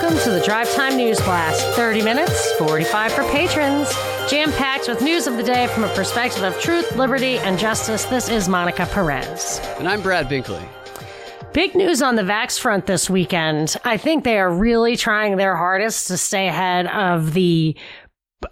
Welcome to the Drive Time News Blast. 30 minutes, 45 for patrons. Jam packed with news of the day from a perspective of truth, liberty, and justice. This is Monica Perez. And I'm Brad Binkley. Big news on the vax front this weekend. I think they are really trying their hardest to stay ahead of the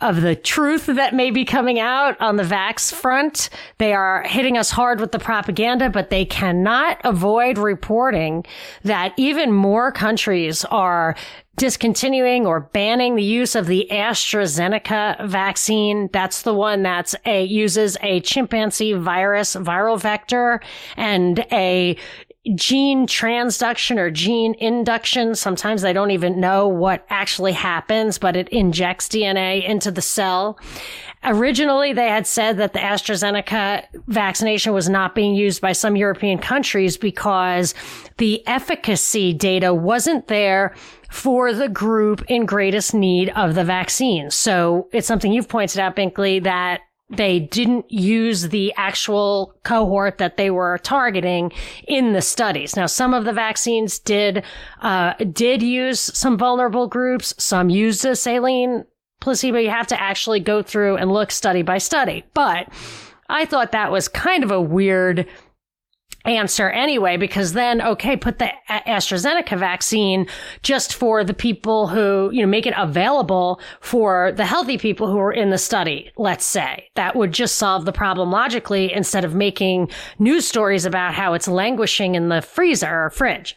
of the truth that may be coming out on the vax front. They are hitting us hard with the propaganda, but they cannot avoid reporting that even more countries are discontinuing or banning the use of the AstraZeneca vaccine. That's the one that's a uses a chimpanzee virus viral vector and a gene transduction or gene induction. Sometimes they don't even know what actually happens, but it injects DNA into the cell. Originally, they had said that the AstraZeneca vaccination was not being used by some European countries because the efficacy data wasn't there for the group in greatest need of the vaccine. So it's something you've pointed out, Binkley, that they didn't use the actual cohort that they were targeting in the studies. Now, some of the vaccines did uh, did use some vulnerable groups. Some used a saline placebo. You have to actually go through and look study by study. But I thought that was kind of a weird answer anyway, because then, okay, put the AstraZeneca vaccine just for the people who, you know, make it available for the healthy people who are in the study, let's say. That would just solve the problem logically instead of making news stories about how it's languishing in the freezer or fridge.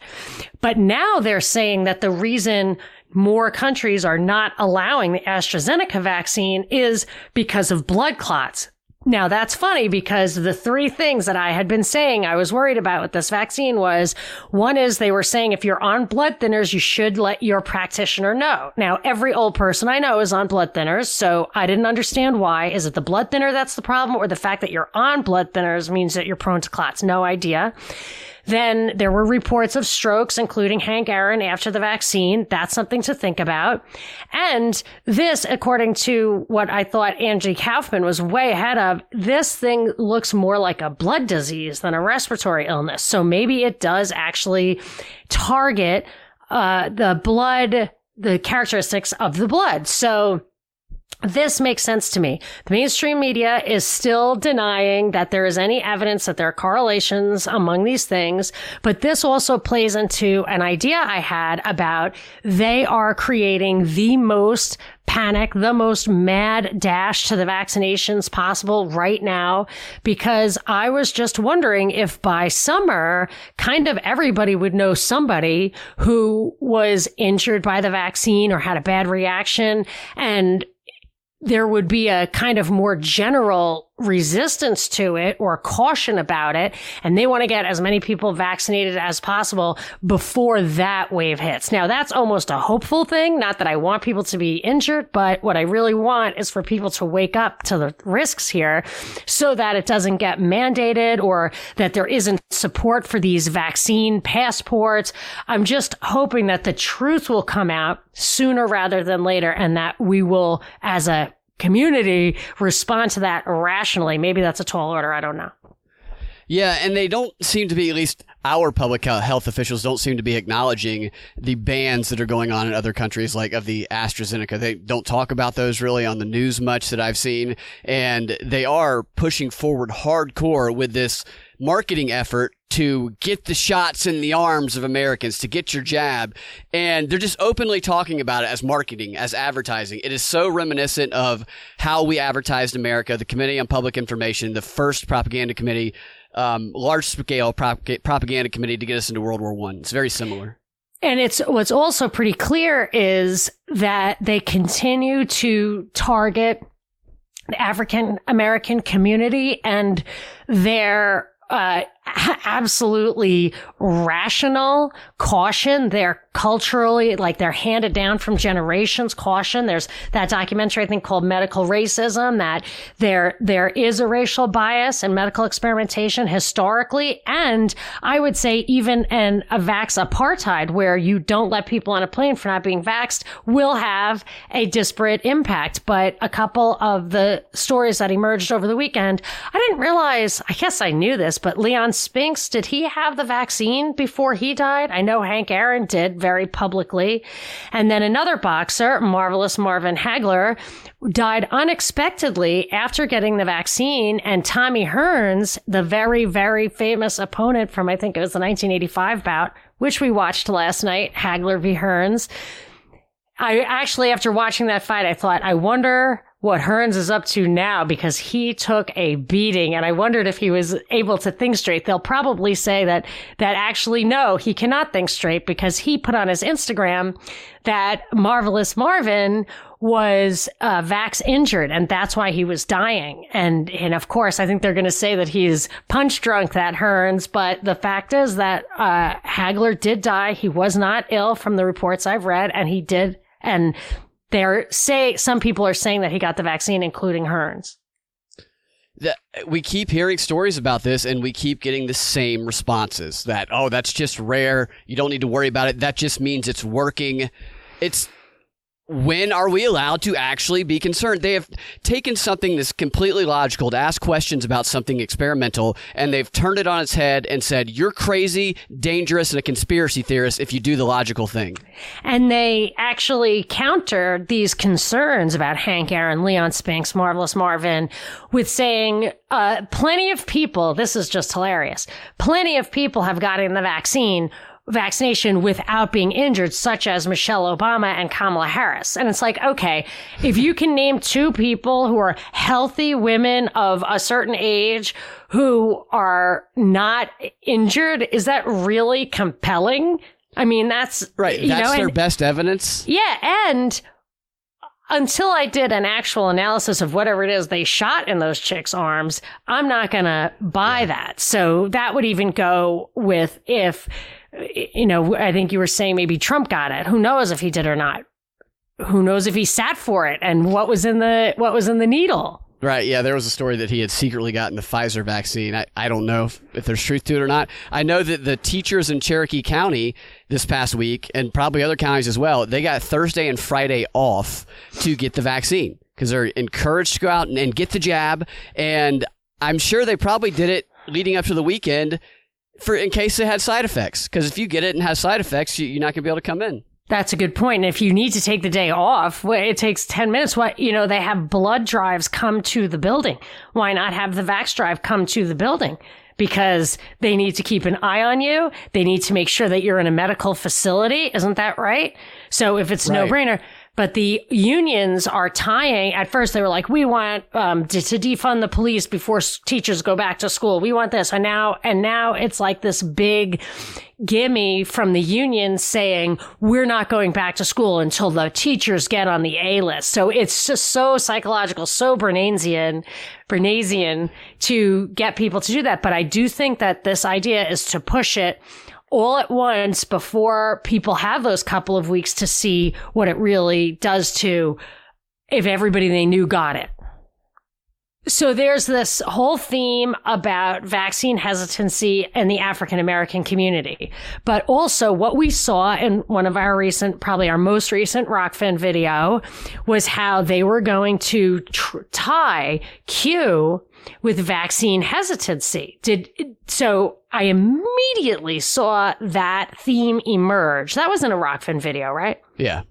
But now they're saying that the reason more countries are not allowing the AstraZeneca vaccine is because of blood clots. Now that's funny because the three things that I had been saying I was worried about with this vaccine was one is they were saying if you're on blood thinners, you should let your practitioner know. Now every old person I know is on blood thinners, so I didn't understand why. Is it the blood thinner that's the problem or the fact that you're on blood thinners means that you're prone to clots? No idea. Then there were reports of strokes, including Hank Aaron after the vaccine. That's something to think about. And this, according to what I thought Angie Kaufman was way ahead of, this thing looks more like a blood disease than a respiratory illness. So maybe it does actually target uh, the blood, the characteristics of the blood. So this makes sense to me. The mainstream media is still denying that there is any evidence that there are correlations among these things, but this also plays into an idea I had about they are creating the most panic, the most mad dash to the vaccinations possible right now because I was just wondering if by summer, kind of everybody would know somebody who was injured by the vaccine or had a bad reaction and there would be a kind of more general resistance to it or caution about it. And they want to get as many people vaccinated as possible before that wave hits. Now, that's almost a hopeful thing. Not that I want people to be injured, but what I really want is for people to wake up to the risks here so that it doesn't get mandated or that there isn't support for these vaccine passports. I'm just hoping that the truth will come out sooner rather than later and that we will, as a community respond to that rationally. Maybe that's a tall order. I don't know. Yeah, and they don't seem to be, at least our public health officials don't seem to be acknowledging the bans that are going on in other countries, like of the AstraZeneca. They don't talk about those really on the news much that I've seen. And they are pushing forward hardcore with this marketing effort to get the shots in the arms of Americans, to get your jab. And they're just openly talking about it as marketing, as advertising. It is so reminiscent of how we advertised America, the Committee on Public Information, the first propaganda committee, um, large scale prop- propaganda committee to get us into World War One. It's very similar. And it's what's also pretty clear is that they continue to target the African American community and their uh, absolutely rational caution. They're culturally, like they're handed down from generations caution. There's that documentary, I think called medical racism that there, there is a racial bias in medical experimentation historically. And I would say even in a vax apartheid where you don't let people on a plane for not being vaxxed will have a disparate impact. But a couple of the stories that emerged over the weekend, I didn't realize, I guess I knew this, but Leon Spinks, did he have the vaccine before he died? I know Hank Aaron did very publicly. And then another boxer, Marvelous Marvin Hagler, died unexpectedly after getting the vaccine. And Tommy Hearns, the very, very famous opponent from, I think it was the 1985 bout, which we watched last night, Hagler v. Hearns. I actually, after watching that fight, I thought, I wonder what Hearns is up to now because he took a beating and I wondered if he was able to think straight. They'll probably say that, that actually no, he cannot think straight because he put on his Instagram that Marvelous Marvin was uh, vax injured and that's why he was dying. And, and of course, I think they're going to say that he's punch drunk, that Hearns. But the fact is that, uh, Hagler did die. He was not ill from the reports I've read and he did. And they're say some people are saying that he got the vaccine, including Hearns. That we keep hearing stories about this and we keep getting the same responses that, oh, that's just rare. You don't need to worry about it. That just means it's working. It's when are we allowed to actually be concerned? They have taken something that's completely logical to ask questions about something experimental, and they've turned it on its head and said, You're crazy, dangerous, and a conspiracy theorist if you do the logical thing. And they actually countered these concerns about Hank Aaron, Leon Spinks, Marvelous Marvin with saying, uh, plenty of people, this is just hilarious, plenty of people have gotten the vaccine vaccination without being injured, such as Michelle Obama and Kamala Harris. And it's like, okay, if you can name two people who are healthy women of a certain age who are not injured, is that really compelling? I mean, that's right. That's know, their and, best evidence. Yeah. And until I did an actual analysis of whatever it is they shot in those chicks' arms, I'm not going to buy yeah. that. So that would even go with if you know, I think you were saying maybe Trump got it. Who knows if he did or not? Who knows if he sat for it and what was in the what was in the needle? Right. Yeah. There was a story that he had secretly gotten the Pfizer vaccine. I, I don't know if, if there's truth to it or not. I know that the teachers in Cherokee County this past week, and probably other counties as well, they got Thursday and Friday off to get the vaccine because they're encouraged to go out and, and get the jab. And I'm sure they probably did it leading up to the weekend for in case it had side effects. Because if you get it and has side effects, you, are not going to be able to come in. That's a good point. And if you need to take the day off, it takes 10 minutes. What, you know, they have blood drives come to the building. Why not have the Vax drive come to the building? Because they need to keep an eye on you. They need to make sure that you're in a medical facility. Isn't that right? So if it's right. no brainer, but the unions are tying. At first, they were like, "We want um, to, to, defund the police before teachers go back to school. We want this." And now, and now it's like this big gimme from the union saying we're not going back to school until the teachers get on the A list. So it's just so psychological, so Bernaysian, Bernaysian to get people to do that. But I do think that this idea is to push it all at once before people have those couple of weeks to see what it really does to if everybody they knew got it. So there's this whole theme about vaccine hesitancy in the African American community. But also what we saw in one of our recent, probably our most recent Rokfin video was how they were going to tr- tie Q with vaccine hesitancy. Did so I immediately saw that theme emerge. That was in a Rokfin video, right? Yeah.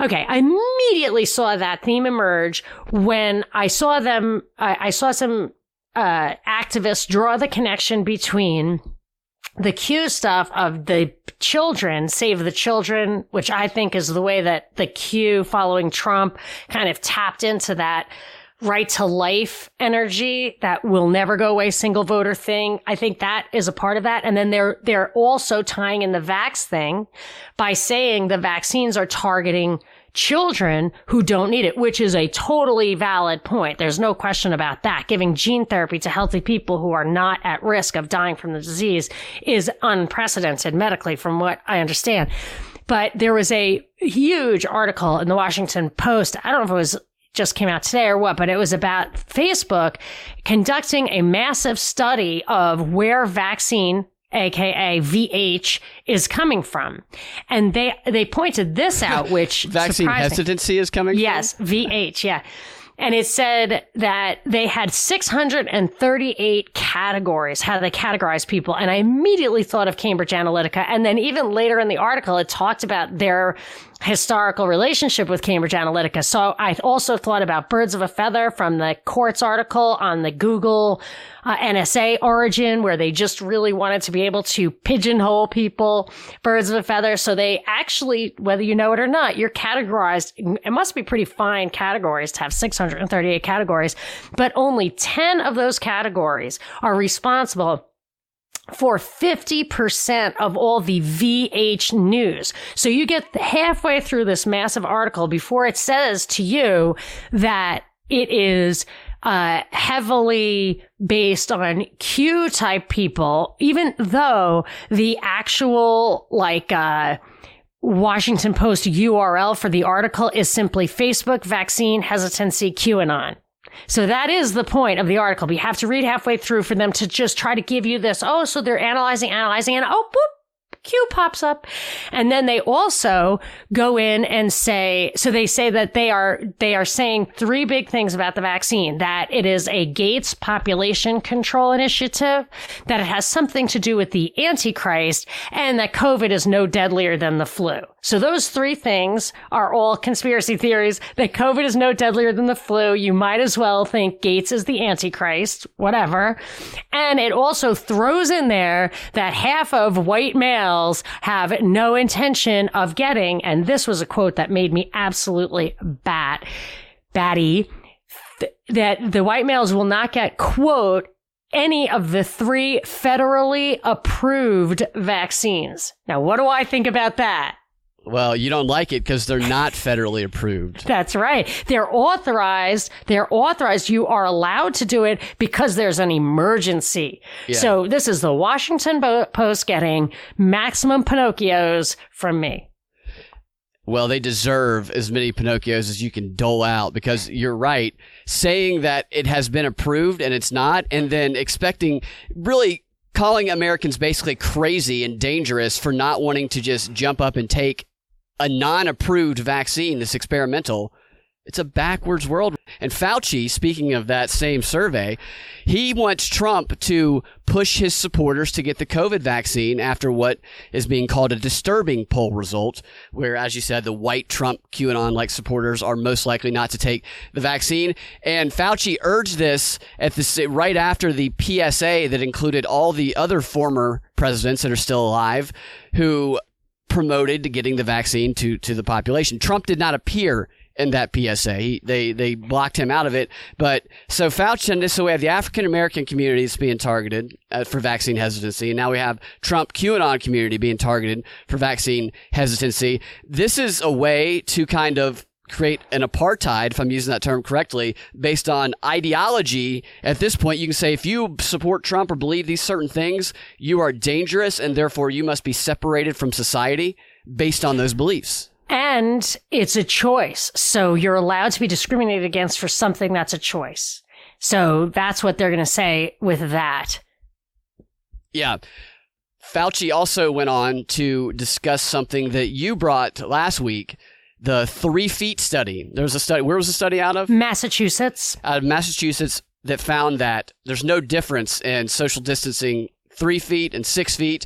Okay, I immediately saw that theme emerge when I saw them. I, I saw some uh, activists draw the connection between the Q stuff of the children, save the children, which I think is the way that the Q following Trump kind of tapped into that right to life energy that will never go away single voter thing. I think that is a part of that. And then they're, they're also tying in the vax thing by saying the vaccines are targeting children who don't need it, which is a totally valid point. There's no question about that. Giving gene therapy to healthy people who are not at risk of dying from the disease is unprecedented medically from what I understand. But there was a huge article in the Washington Post. I don't know if it was just came out today or what, but it was about Facebook conducting a massive study of where vaccine aka VH is coming from. And they they pointed this out which vaccine hesitancy is coming yes, from? VH, yeah. and it said that they had 638 categories, how they categorize people. And I immediately thought of Cambridge Analytica. And then even later in the article, it talked about their historical relationship with Cambridge Analytica. So I also thought about Birds of a Feather from the Quartz article on the Google uh, NSA origin, where they just really wanted to be able to pigeonhole people, Birds of a Feather. So they actually, whether you know it or not, you're categorized. It must be pretty fine categories to have 638 categories, but only 10 of those categories are responsible for 50% of all the VH news. So you get halfway through this massive article before it says to you that it is uh, heavily based on Q type people, even though the actual like uh, Washington Post URL for the article is simply Facebook vaccine hesitancy QAnon. So that is the point of the article. But you have to read halfway through for them to just try to give you this. Oh, so they're analyzing, analyzing, and oh, boop, Q pops up. And then they also go in and say, so they say that they are, they are saying three big things about the vaccine, that it is a Gates population control initiative, that it has something to do with the Antichrist, and that COVID is no deadlier than the flu. So those three things are all conspiracy theories that COVID is no deadlier than the flu. You might as well think Gates is the Antichrist, whatever. And it also throws in there that half of white males have no intention of getting, and this was a quote that made me absolutely bat, batty, th- that the white males will not get, quote, any of the three federally approved vaccines. Now, what do I think about that? Well, you don't like it because they're not federally approved. That's right. They're authorized. They're authorized. You are allowed to do it because there's an emergency. Yeah. So this is the Washington Post getting maximum Pinocchios from me. Well, they deserve as many Pinocchios as you can dole out because you're right. Saying that it has been approved and it's not, and then expecting really calling Americans basically crazy and dangerous for not wanting to just jump up and take a non-approved vaccine, this experimental, it's a backwards world. And Fauci, speaking of that same survey, he wants Trump to push his supporters to get the COVID vaccine after what is being called a disturbing poll result, where, as you said, the white Trump QAnon like supporters are most likely not to take the vaccine. And Fauci urged this at the right after the PSA that included all the other former presidents that are still alive who promoted to getting the vaccine to, to the population. Trump did not appear in that PSA. He, they they blocked him out of it. But so Fauci and this, so we have the African American community that's being targeted uh, for vaccine hesitancy, and now we have Trump QAnon community being targeted for vaccine hesitancy. This is a way to kind of create an apartheid, if I'm using that term correctly, based on ideology. At this point, you can say if you support Trump or believe these certain things, you are dangerous and therefore you must be separated from society based on those beliefs. And it's a choice. So you're allowed to be discriminated against for something that's a choice. So that's what they're going to say with that. Yeah. Fauci also went on to discuss something that you brought last week the three feet study. There was a study. Where was the study out of? Massachusetts. Out of Massachusetts that found that there's no difference in social distancing three feet and six feet.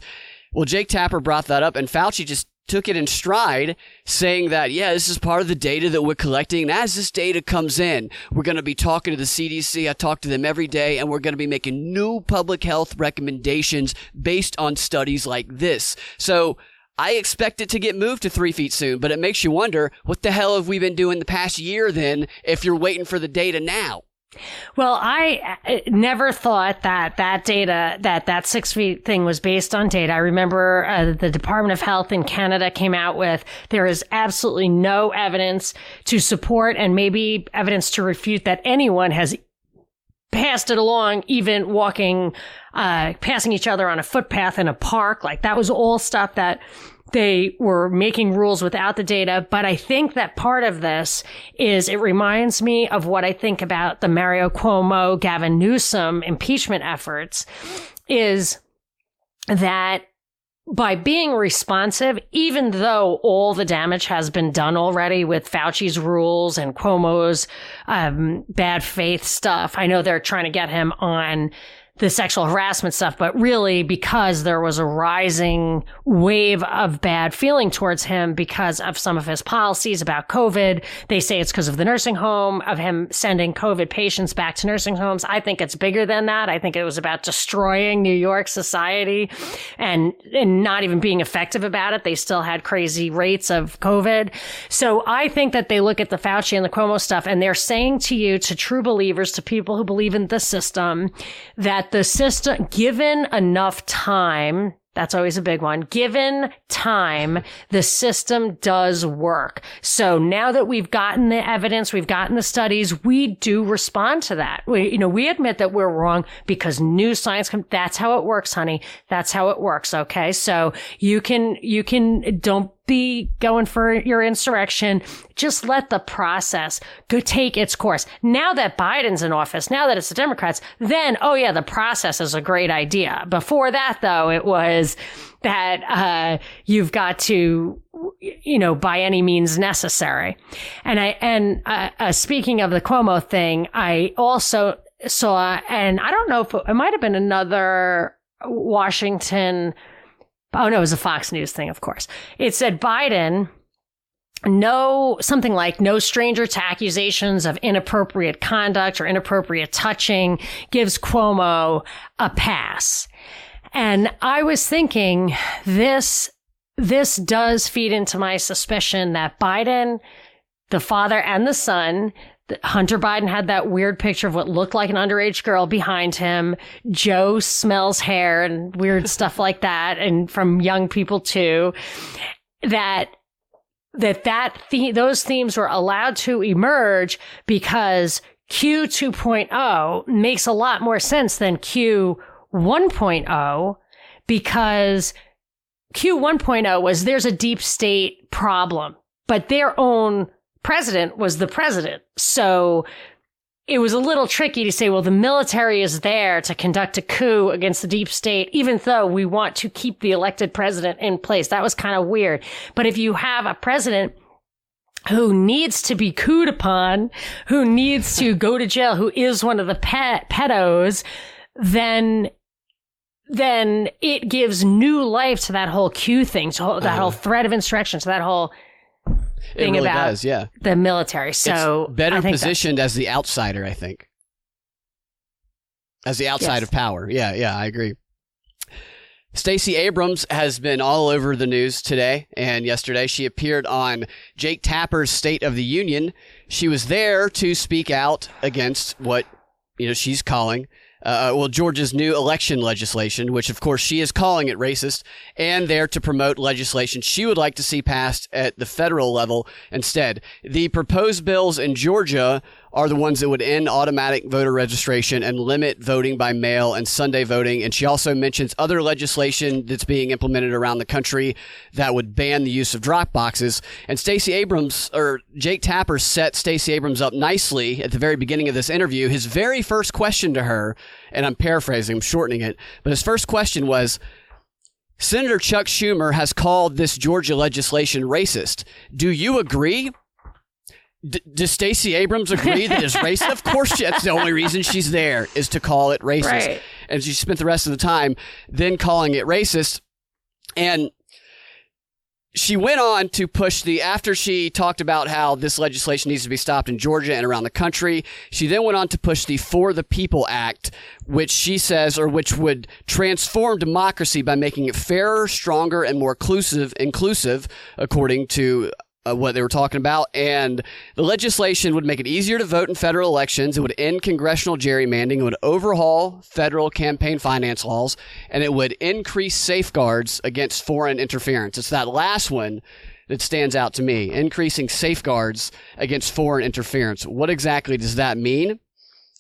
Well, Jake Tapper brought that up, and Fauci just took it in stride, saying that, yeah, this is part of the data that we're collecting. And as this data comes in, we're going to be talking to the CDC. I talk to them every day, and we're going to be making new public health recommendations based on studies like this. So, I expect it to get moved to three feet soon, but it makes you wonder what the hell have we been doing the past year then if you're waiting for the data now? Well, I uh, never thought that that data, that that six feet thing was based on data. I remember uh, the Department of Health in Canada came out with there is absolutely no evidence to support and maybe evidence to refute that anyone has passed it along, even walking, uh, passing each other on a footpath in a park. Like that was all stuff that they were making rules without the data. But I think that part of this is it reminds me of what I think about the Mario Cuomo, Gavin Newsom impeachment efforts is that by being responsive, even though all the damage has been done already with Fauci's rules and Cuomo's um, bad faith stuff, I know they're trying to get him on the sexual harassment stuff, but really because there was a rising wave of bad feeling towards him because of some of his policies about COVID. They say it's because of the nursing home, of him sending COVID patients back to nursing homes. I think it's bigger than that. I think it was about destroying New York society and, and not even being effective about it. They still had crazy rates of COVID. So I think that they look at the Fauci and the Cuomo stuff and they're saying to you, to true believers, to people who believe in the system, that the system, given enough time, that's always a big one. Given time, the system does work. So now that we've gotten the evidence, we've gotten the studies, we do respond to that. We, you know, we admit that we're wrong because new science comes. That's how it works, honey. That's how it works. Okay. So you can, you can, don't be going for your insurrection. Just let the process go take its course. Now that Biden's in office, now that it's the Democrats, then, oh yeah, the process is a great idea. Before that, though, it was that, uh, you've got to, you know, by any means necessary. And I, and, uh, uh, speaking of the Cuomo thing, I also saw, and I don't know if it, it might have been another Washington Oh, no, it was a Fox News thing, of course. It said Biden, no, something like no stranger to accusations of inappropriate conduct or inappropriate touching gives Cuomo a pass. And I was thinking this, this does feed into my suspicion that Biden, the father and the son, Hunter Biden had that weird picture of what looked like an underage girl behind him. Joe smells hair and weird stuff like that. And from young people too, that, that, that the- those themes were allowed to emerge because Q 2.0 makes a lot more sense than Q 1.0 because Q 1.0 was there's a deep state problem, but their own president was the president. So it was a little tricky to say, well, the military is there to conduct a coup against the deep state, even though we want to keep the elected president in place. That was kind of weird. But if you have a president who needs to be cooed upon, who needs to go to jail, who is one of the pet pedos, then then it gives new life to that whole Q thing, to that uh-huh. whole threat of insurrection, to that whole thing really about does, yeah. the military. So it's better positioned as the outsider, I think. As the outside yes. of power. Yeah, yeah, I agree. Stacey Abrams has been all over the news today and yesterday. She appeared on Jake Tapper's State of the Union. She was there to speak out against what, you know, she's calling uh, well, Georgia's new election legislation, which of course she is calling it racist, and there to promote legislation she would like to see passed at the federal level instead. The proposed bills in Georgia are the ones that would end automatic voter registration and limit voting by mail and Sunday voting. And she also mentions other legislation that's being implemented around the country that would ban the use of drop boxes. And Stacey Abrams or Jake Tapper set Stacey Abrams up nicely at the very beginning of this interview. His very first question to her, and I'm paraphrasing, I'm shortening it, but his first question was, Senator Chuck Schumer has called this Georgia legislation racist. Do you agree? D- does Stacey Abrams agree that it's racist? of course, she, that's the only reason she's there is to call it racist. Right. And she spent the rest of the time then calling it racist. And she went on to push the after she talked about how this legislation needs to be stopped in Georgia and around the country. She then went on to push the For the People Act, which she says, or which would transform democracy by making it fairer, stronger, and more inclusive, inclusive, according to uh, what they were talking about. And the legislation would make it easier to vote in federal elections. It would end congressional gerrymandering. It would overhaul federal campaign finance laws, and it would increase safeguards against foreign interference. It's that last one that stands out to me increasing safeguards against foreign interference. What exactly does that mean?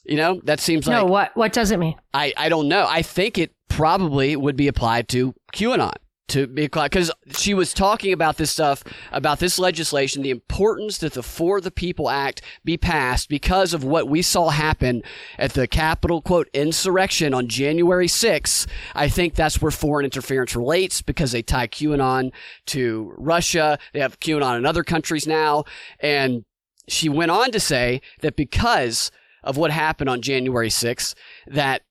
You know, that seems like. No, what, what does it mean? I, I don't know. I think it probably would be applied to QAnon to be because she was talking about this stuff about this legislation the importance that the for the people act be passed because of what we saw happen at the capitol quote insurrection on january 6th i think that's where foreign interference relates because they tie qanon to russia. They have qanon in other countries now. And she went on to say that because of what happened on january 6th that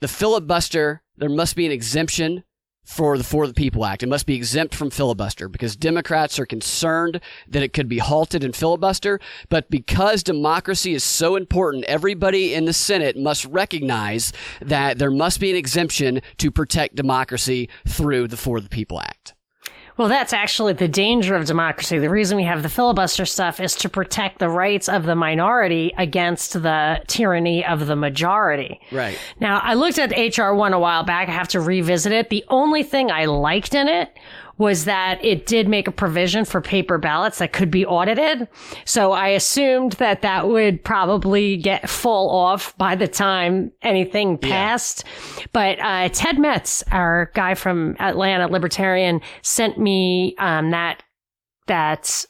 the filibuster there must be an exemption for the For the People Act. It must be exempt from filibuster because Democrats are concerned that it could be halted in filibuster. But because democracy is so important, everybody in the Senate must recognize that there must be an exemption to protect democracy through the For the People Act. Well, that's actually the danger of democracy. The reason we have the filibuster stuff is to protect the rights of the minority against the tyranny of the majority. Right. Now, I looked at HR1 a while back. I have to revisit it. The only thing I liked in it was that it did make a provision for paper ballots that could be audited. So I assumed that that would probably get full off by the time anything passed. Yeah. But uh, Ted Metz, our guy from Atlanta, Libertarian, sent me um, that that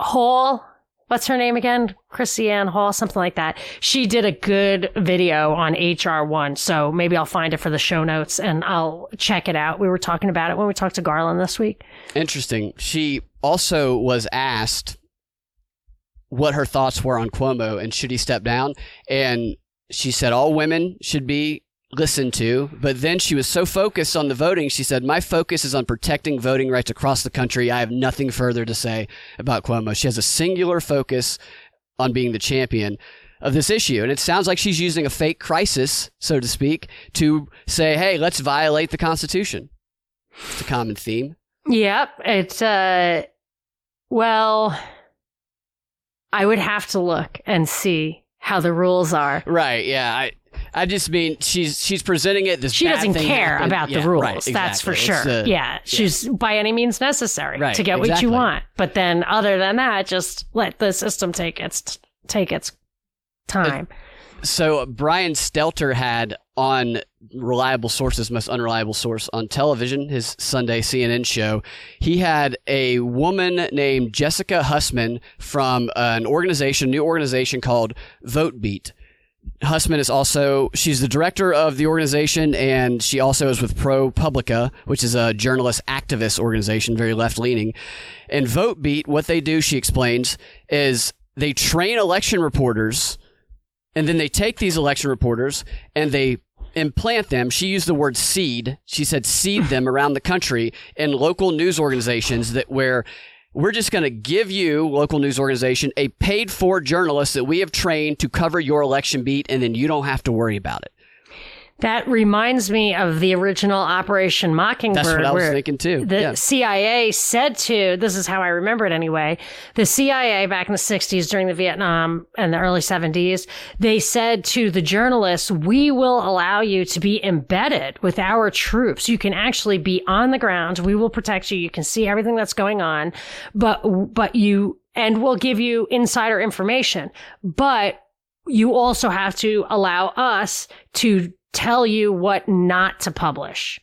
Hall what's her name again? Christiane Hall, something like that. She did a good video on HR1. So maybe I'll find it for the show notes and I'll check it out. We were talking about it when we talked to Garland this week. Interesting. She also was asked what her thoughts were on Cuomo and should he step down. And she said all women should be listened to, but then she was so focused on the voting, she said, My focus is on protecting voting rights across the country. I have nothing further to say about Cuomo. She has a singular focus on being the champion of this issue. And it sounds like she's using a fake crisis, so to speak, to say, hey, let's violate the Constitution. It's a common theme. Yep. It's, uh, well, I would have to look and see how the rules are. Right. Yeah. I, I just mean she's she's presenting it. This way. she doesn't care happened. about yeah, the rules. Right, exactly. That's for sure. Uh, yeah, she's yeah. by any means necessary right, to get exactly. what you want. But then, other than that, just let the system take its take its time. So Brian Stelter had on reliable sources, most unreliable source on television, his Sunday CNN show. He had a woman named Jessica Huseman from an organization, new organization called VoteBeat Huseman is also she's the director of the organization and she also is with ProPublica, which is a journalist activist organization, very left leaning. And VoteBeat, what they do, she explains, is they train election reporters and then they take these election reporters and they implant them. She used the word seed. She said seed them around the country in local news organizations that where we're just going to give you, local news organization, a paid for journalist that we have trained to cover your election beat, and then you don't have to worry about it. That reminds me of the original Operation Mockingbird. That's what I was thinking too. The yeah. CIA said to, this is how I remember it anyway, the CIA back in the 60s during the Vietnam and the early 70s, they said to the journalists, we will allow you to be embedded with our troops. You can actually be on the ground. We will protect you. You can see everything that's going on, but, but you, and we'll give you insider information, but you also have to allow us to tell you what not to publish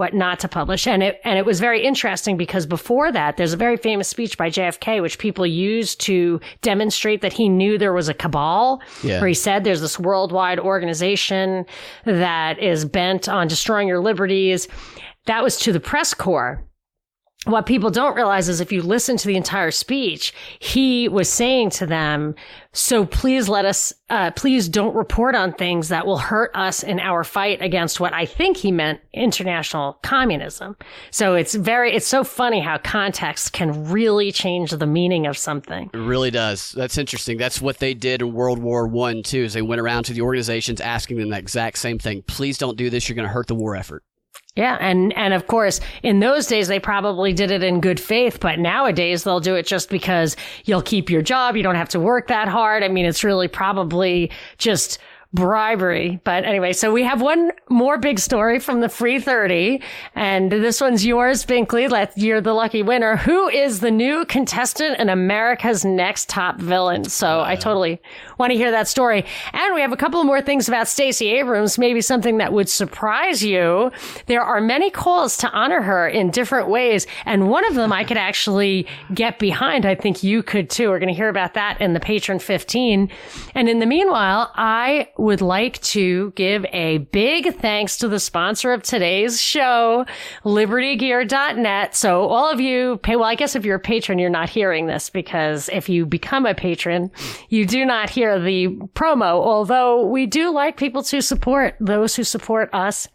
what not to publish. And it, and it was very interesting because before that, there's a very famous speech by JFK, which people used to demonstrate that he knew there was a cabal, yeah. where he said there's this worldwide organization that is bent on destroying your liberties. That was to the press corps what people don't realize is if you listen to the entire speech, he was saying to them, so please let us, uh, please don't report on things that will hurt us in our fight against what I think he meant international communism. So it's very, it's so funny how context can really change the meaning of something. It really does. That's interesting. That's what they did in World War One too, is they went around to the organizations asking them the exact same thing. Please don't do this. You're going to hurt the war effort. Yeah, and and of course, in those days they probably did it in good faith, but nowadays they'll do it just because you'll keep your job, you don't have to work that hard. I mean, it's really probably just bribery. But anyway, so we have one more big story from the free 30 and this one's yours, Binkley. Let you're the lucky winner. Who is the new contestant in America's next top villain? So I totally want to hear that story. And we have a couple more things about Stacey Abrams, maybe something that would surprise you. There are many calls to honor her in different ways. And one of them I could actually get behind. I think you could too. We're going to hear about that in the patron 15. And in the meanwhile, I would like to give a big thanks to the sponsor of today's show, libertygear.net. So all of you pay, well, I guess if you're a patron, you're not hearing this because if you become a patron, you do not hear the promo, although we do like people to support those who support us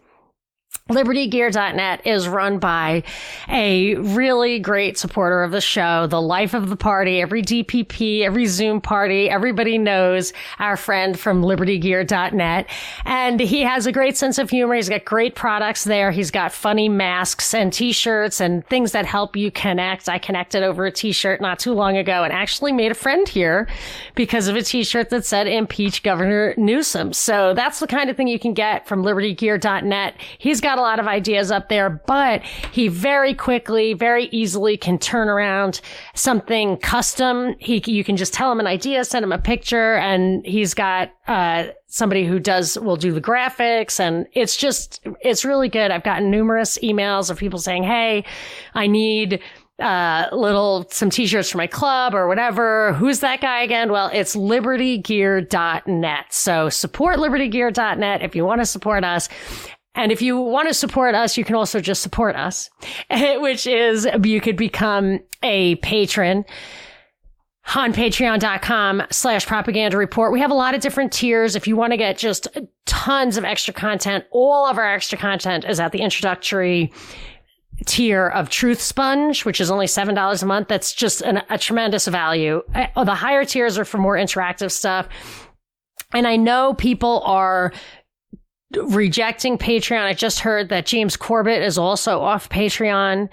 LibertyGear.net is run by a really great supporter of the show, the life of the party, every DPP, every Zoom party. Everybody knows our friend from LibertyGear.net. And he has a great sense of humor. He's got great products there. He's got funny masks and t-shirts and things that help you connect. I connected over a t-shirt not too long ago and actually made a friend here because of a t-shirt that said impeach Governor Newsom. So that's the kind of thing you can get from LibertyGear.net. He's got a lot of ideas up there, but he very quickly, very easily can turn around something custom. He, you can just tell him an idea, send him a picture, and he's got, uh, somebody who does, will do the graphics. And it's just, it's really good. I've gotten numerous emails of people saying, Hey, I need, uh, little, some t-shirts for my club or whatever. Who's that guy again? Well, it's libertygear.net. So support libertygear.net if you want to support us. And if you want to support us, you can also just support us, which is you could become a patron on patreon.com slash propaganda report. We have a lot of different tiers. If you want to get just tons of extra content, all of our extra content is at the introductory tier of Truth Sponge, which is only $7 a month. That's just an, a tremendous value. The higher tiers are for more interactive stuff. And I know people are rejecting Patreon. I just heard that James Corbett is also off Patreon.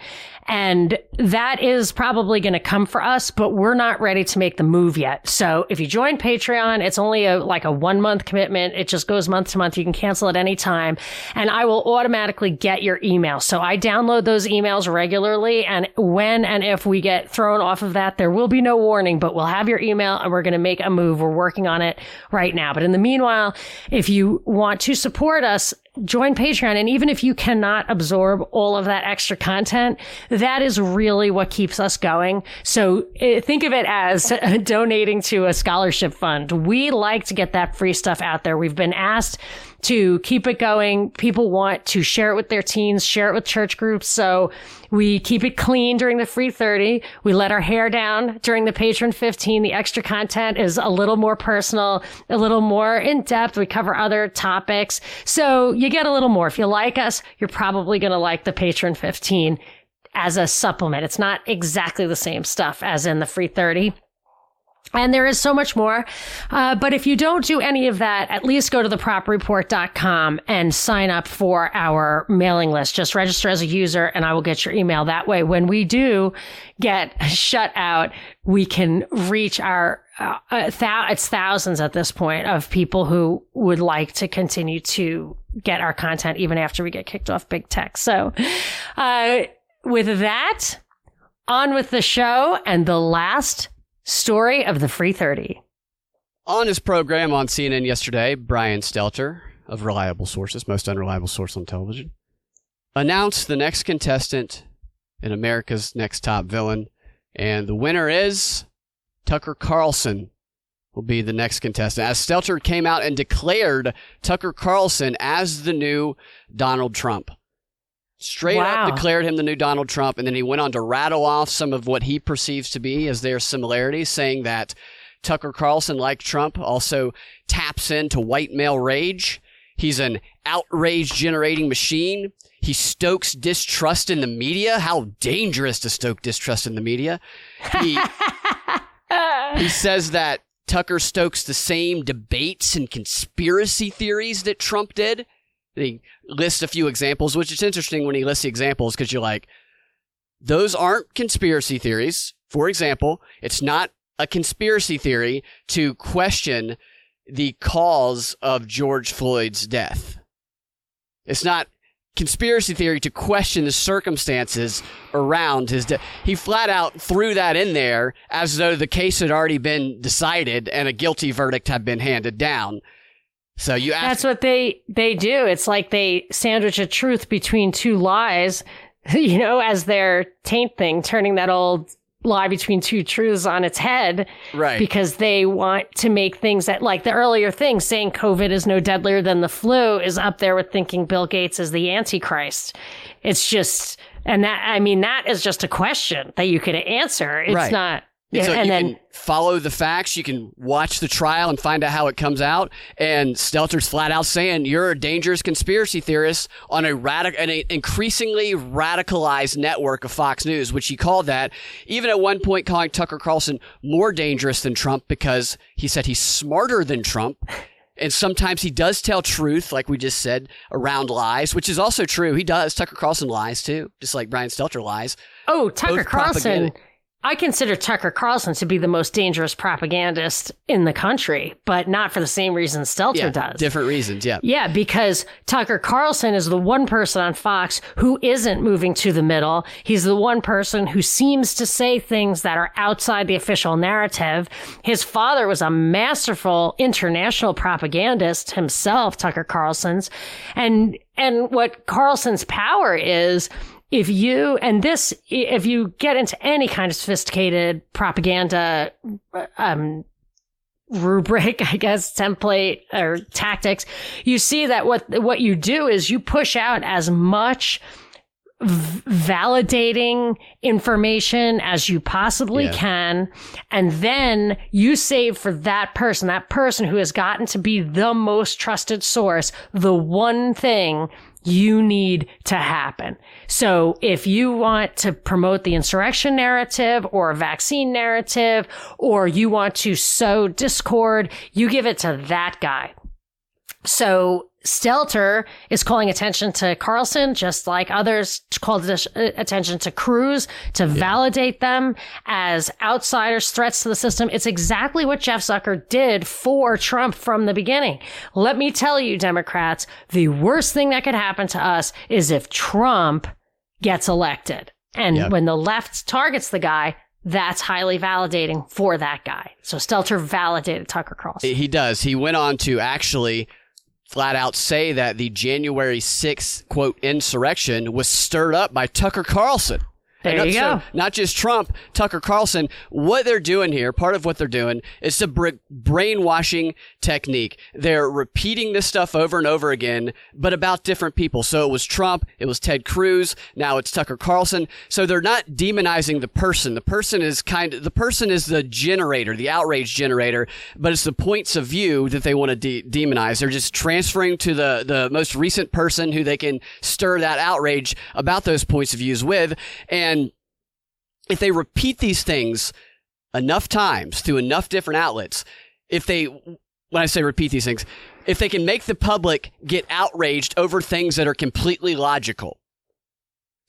And that is probably going to come for us, but we're not ready to make the move yet. So if you join Patreon, it's only a, like a one month commitment. It just goes month to month. You can cancel at any time and I will automatically get your email. So I download those emails regularly. And when and if we get thrown off of that, there will be no warning, but we'll have your email and we're going to make a move. We're working on it right now. But in the meanwhile, if you want to support us, join Patreon. And even if you cannot absorb all of that extra content, that is really what keeps us going. So eh, think of it as donating to a scholarship fund. We like to get that free stuff out there. We've been asked to keep it going. People want to share it with their teens, share it with church groups. So we keep it clean during the free 30. We let our hair down during the patron 15. The extra content is a little more personal, a little more in depth. We cover other topics. So you get a little more. If you like us, you're probably going to like the patron 15 as a supplement. It's not exactly the same stuff as in the free 30. And there is so much more. Uh, but if you don't do any of that, at least go to thepropreport.com and sign up for our mailing list. Just register as a user and I will get your email. That way, when we do get shut out, we can reach our, uh, th- it's thousands at this point of people who would like to continue to get our content even after we get kicked off big tech. So, uh, with that, on with the show and the last Story of the Free 30. On his program on CNN yesterday, Brian Stelter, of Reliable Sources, most unreliable source on television, announced the next contestant in America's Next Top Villain. And the winner is Tucker Carlson will be the next contestant. As Stelter came out and declared Tucker Carlson as the new Donald Trump. Straight wow. up declared him the new Donald Trump, and then he went on to rattle off some of what he perceives to be as their similarities, saying that Tucker Carlson, like Trump, also taps into white male rage. He's an outrage generating machine. He stokes distrust in the media. How dangerous to stoke distrust in the media. He, he says that Tucker stokes the same debates and conspiracy theories that Trump did he lists a few examples, which is interesting when he lists the examples because you're like, those aren't conspiracy theories. For example, it's not a conspiracy theory to question the cause of George Floyd's death. It's not conspiracy theory to question the circumstances around his death. He flat out threw that in there as though the case had already been decided and a guilty verdict had been handed down. So you ask, That's what they they do. It's like they sandwich a truth between two lies, you know, as their taint thing, turning that old lie between two truths on its head. Right. Because they want to make things that, like the earlier thing, saying COVID is no deadlier than the flu is up there with thinking Bill Gates is the Antichrist. It's just, and that, I mean, that is just a question that you could answer. It's Right. not. And so and you then can follow the facts. You can watch the trial and find out how it comes out. And Stelter's flat out saying you're a dangerous conspiracy theorist on a radical, an increasingly radicalized network of Fox News, which he called that. Even at one point, calling Tucker Carlson more dangerous than Trump because he said he's smarter than Trump. And sometimes he does tell truth, like we just said, around lies, which is also true. He does. Tucker Carlson lies too, just like Brian Stelter lies. Oh, Tucker both Carlson. propaganda. I consider Tucker Carlson to be the most dangerous propagandist in the country, but not for the same reason Stelter Yeah, does. different reasons. Yeah. Yeah, because Tucker Carlson is the one person on Fox who isn't moving to the middle. He's the one person who seems to say things that are outside the official narrative. His father was a masterful international propagandist himself, Tucker Carlson's. And, and what Carlson's power is, if you, and this, if you get into any kind of sophisticated propaganda, um, rubric, I guess, template or tactics, you see that what what you do is you push out as much v- validating information as you possibly Yeah. can and then you save for that person that person who has gotten to be the most trusted source the one thing you need to happen. So if you want to promote the insurrection narrative or a vaccine narrative, or you want to sow discord, you give it to that guy. So Stelter is calling attention to Carlson, just like others called atten- uh, attention to Cruz to validate them as outsiders, threats to the system. It's exactly what Jeff Zucker did for Trump from the beginning. Let me tell you, Democrats, the worst thing that could happen to us is if Trump gets elected. And Yep. when the left targets the guy, that's highly validating for that guy. So Stelter validated Tucker Carlson. He does. He went on to actually flat out say that the January 6th, quote, insurrection was stirred up by Tucker Carlson. There And you so go. Not just Trump, Tucker Carlson. What they're doing here, part of what they're doing, is a br- brainwashing technique. They're repeating this stuff over and over again, but about different people. So it was Trump, it was Ted Cruz, now it's Tucker Carlson. So they're not demonizing the person. The person is kind of, the person is the generator, the outrage generator, but it's the points of view that they want to de- demonize. They're just transferring to the, the most recent person who they can stir that outrage about those points of views with. And if they repeat these things enough times through enough different outlets, if they, when I say repeat these things, if they can make the public get outraged over things that are completely logical.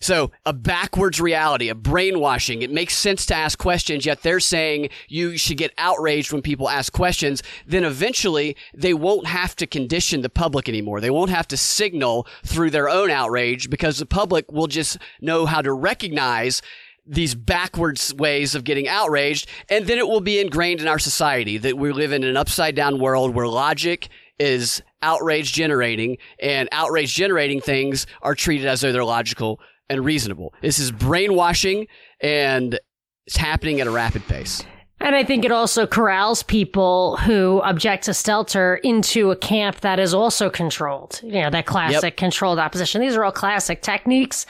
So a backwards reality, a brainwashing. It makes sense to ask questions, yet they're saying you should get outraged when people ask questions. Then eventually they won't have to condition the public anymore. They won't have to signal through their own outrage because the public will just know how to recognize these backwards ways of getting outraged. And then it will be ingrained in our society that we live in an upside down world where logic is outrage generating and outrage generating things are treated as though they're logical and reasonable. This is brainwashing and it's happening at a rapid pace. And I think it also corrals people who object to Stelter into a camp that is also controlled. You know, that classic controlled opposition. These are all classic techniques.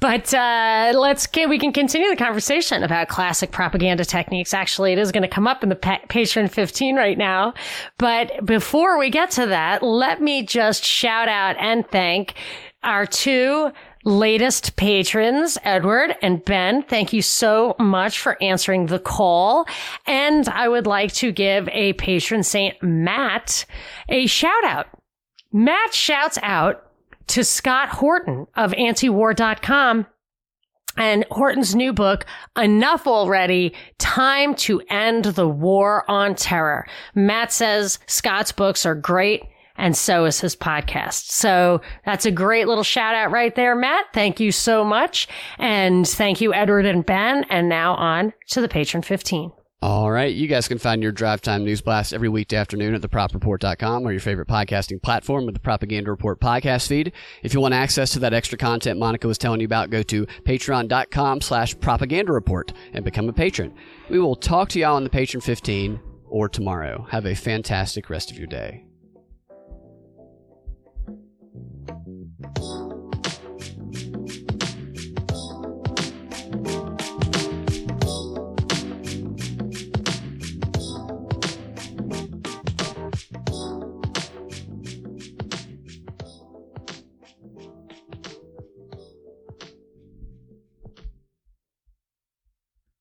But uh, let's get, we can continue the conversation about classic propaganda techniques. Actually, it is going to come up in the pa- Patreon 15 right now. But before we get to that, let me just shout out and thank our two latest patrons, Edward and Ben. Thank you so much for answering the call. And I would like to give a patron saint, Matt, a shout out. Matt shouts out to Scott Horton of antiwar.com and Horton's new book, Enough Already, Time to End the War on Terror. Matt says Scott's books are great and so is his podcast. So that's a great little shout out right there, Matt. Thank you so much. And thank you, Edward and Ben. And now on to the patron 15. All right. You guys can find your Drive Time News Blast every weekday afternoon at thepropreport.com or your favorite podcasting platform with the Propaganda Report podcast feed. If you want access to that extra content Monica was telling you about, go to patreon.com slash propaganda report and become a patron. We will talk to y'all on the Patron 15 or tomorrow. Have a fantastic rest of your day.